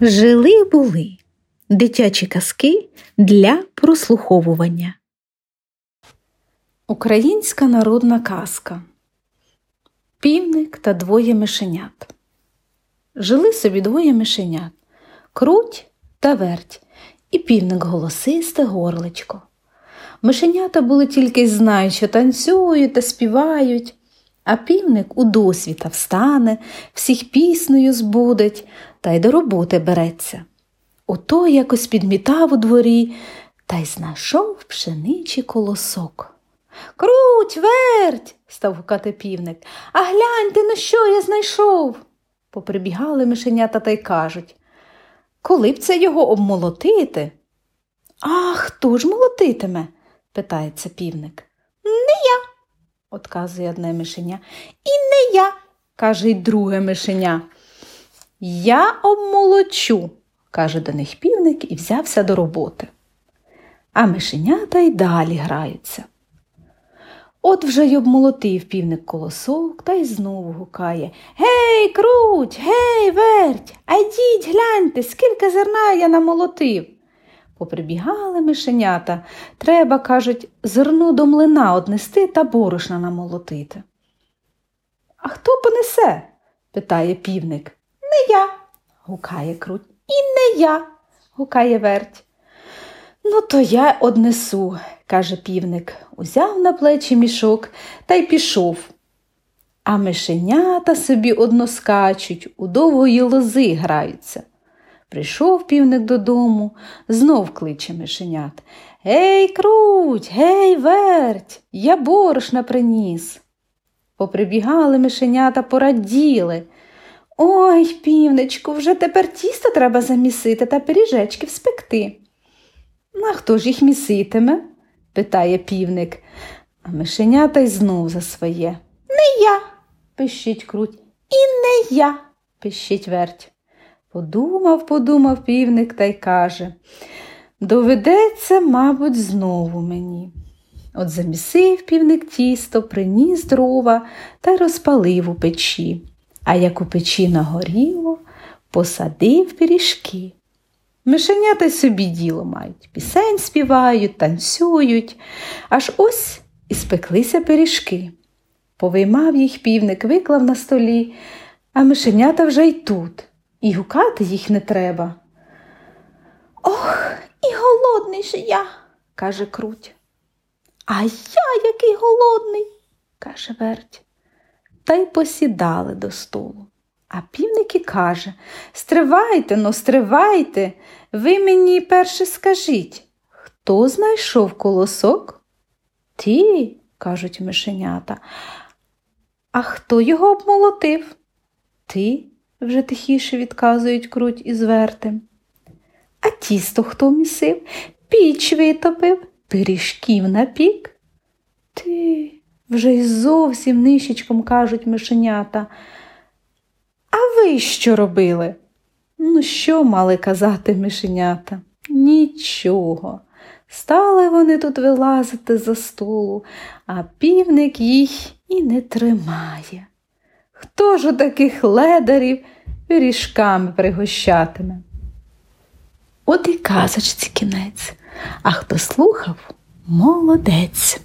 Жили були дитячі казки для прослуховування. Українська народна казка Півник та двоє мишенят. Жили собі двоє мишенят круть та верть, і півник голосисте горличко. Мишенята були тільки знають, що танцюють та співають, а півник у досвіта встане, всіх піснею збудить та й до роботи береться. Ото якось підмітав у дворі та й знайшов пшеничий колосок. Круть, верть, став гукати півник. А гляньте, на що я знайшов. Поприбігали мишенята та й кажуть. Коли б це його обмолотити? А хто ж молотитиме? питається півник. Отказує одне мишеня. І не я, каже й друге мишеня. Я обмолочу, каже до них півник і взявся до роботи. А мишенята й далі граються. От вже й обмолотив півник колосок та й знову гукає Гей, круть, гей, верть, а йдіть, гляньте, скільки зерна я намолотив. Поприбігали мишенята. Треба, кажуть, зерно до млина однести та борошна намолотити. А хто понесе? питає півник. Не я, гукає круть. І не я, гукає верть. Ну, то я однесу, каже півник, узяв на плечі мішок та й пішов. А мишенята собі односкачуть, у довгої лози граються. Прийшов півник додому, знов кличе мишенят. Гей, круть, гей, верть, я борошна приніс. Поприбігали мишенята, пораділи. Ой, півничку, вже тепер тісто треба замісити та пиріжечки вспекти. А хто ж їх міситиме? питає півник, а мишенята й знов за своє. Не я, пищить круть, і не я, пищить верть. Подумав, подумав півник та й каже доведеться, мабуть, знову мені. От замісив півник тісто, приніс дрова та й розпалив у печі, а як у печі нагоріло, посадив пиріжки. Мишенята й собі діло мають, пісень співають, танцюють, аж ось і спеклися пиріжки. Повиймав їх півник, виклав на столі, а мишенята вже й тут, і гукати їх не треба. Ох, і голодний же я, каже круть. А я який голодний, каже верть. Та й посідали до столу. А півник і каже Стривайте но, стривайте, ви мені перше скажіть, хто знайшов колосок? Ти, кажуть мишенята. А хто його обмолотив? Ти, вже тихіше відказують круть із вертем. А тісто хто місив, піч витопив, пиріжків напік. Ти, вже й зовсім нищечком кажуть мишенята. А ви що робили? Ну, що мали казати мишенята? Нічого. Стали вони тут вилазити за столу, а півник їх і не тримає. Хто ж у таких ледарів пиріжками пригощатиме? От і казочці кінець, а хто слухав молодець.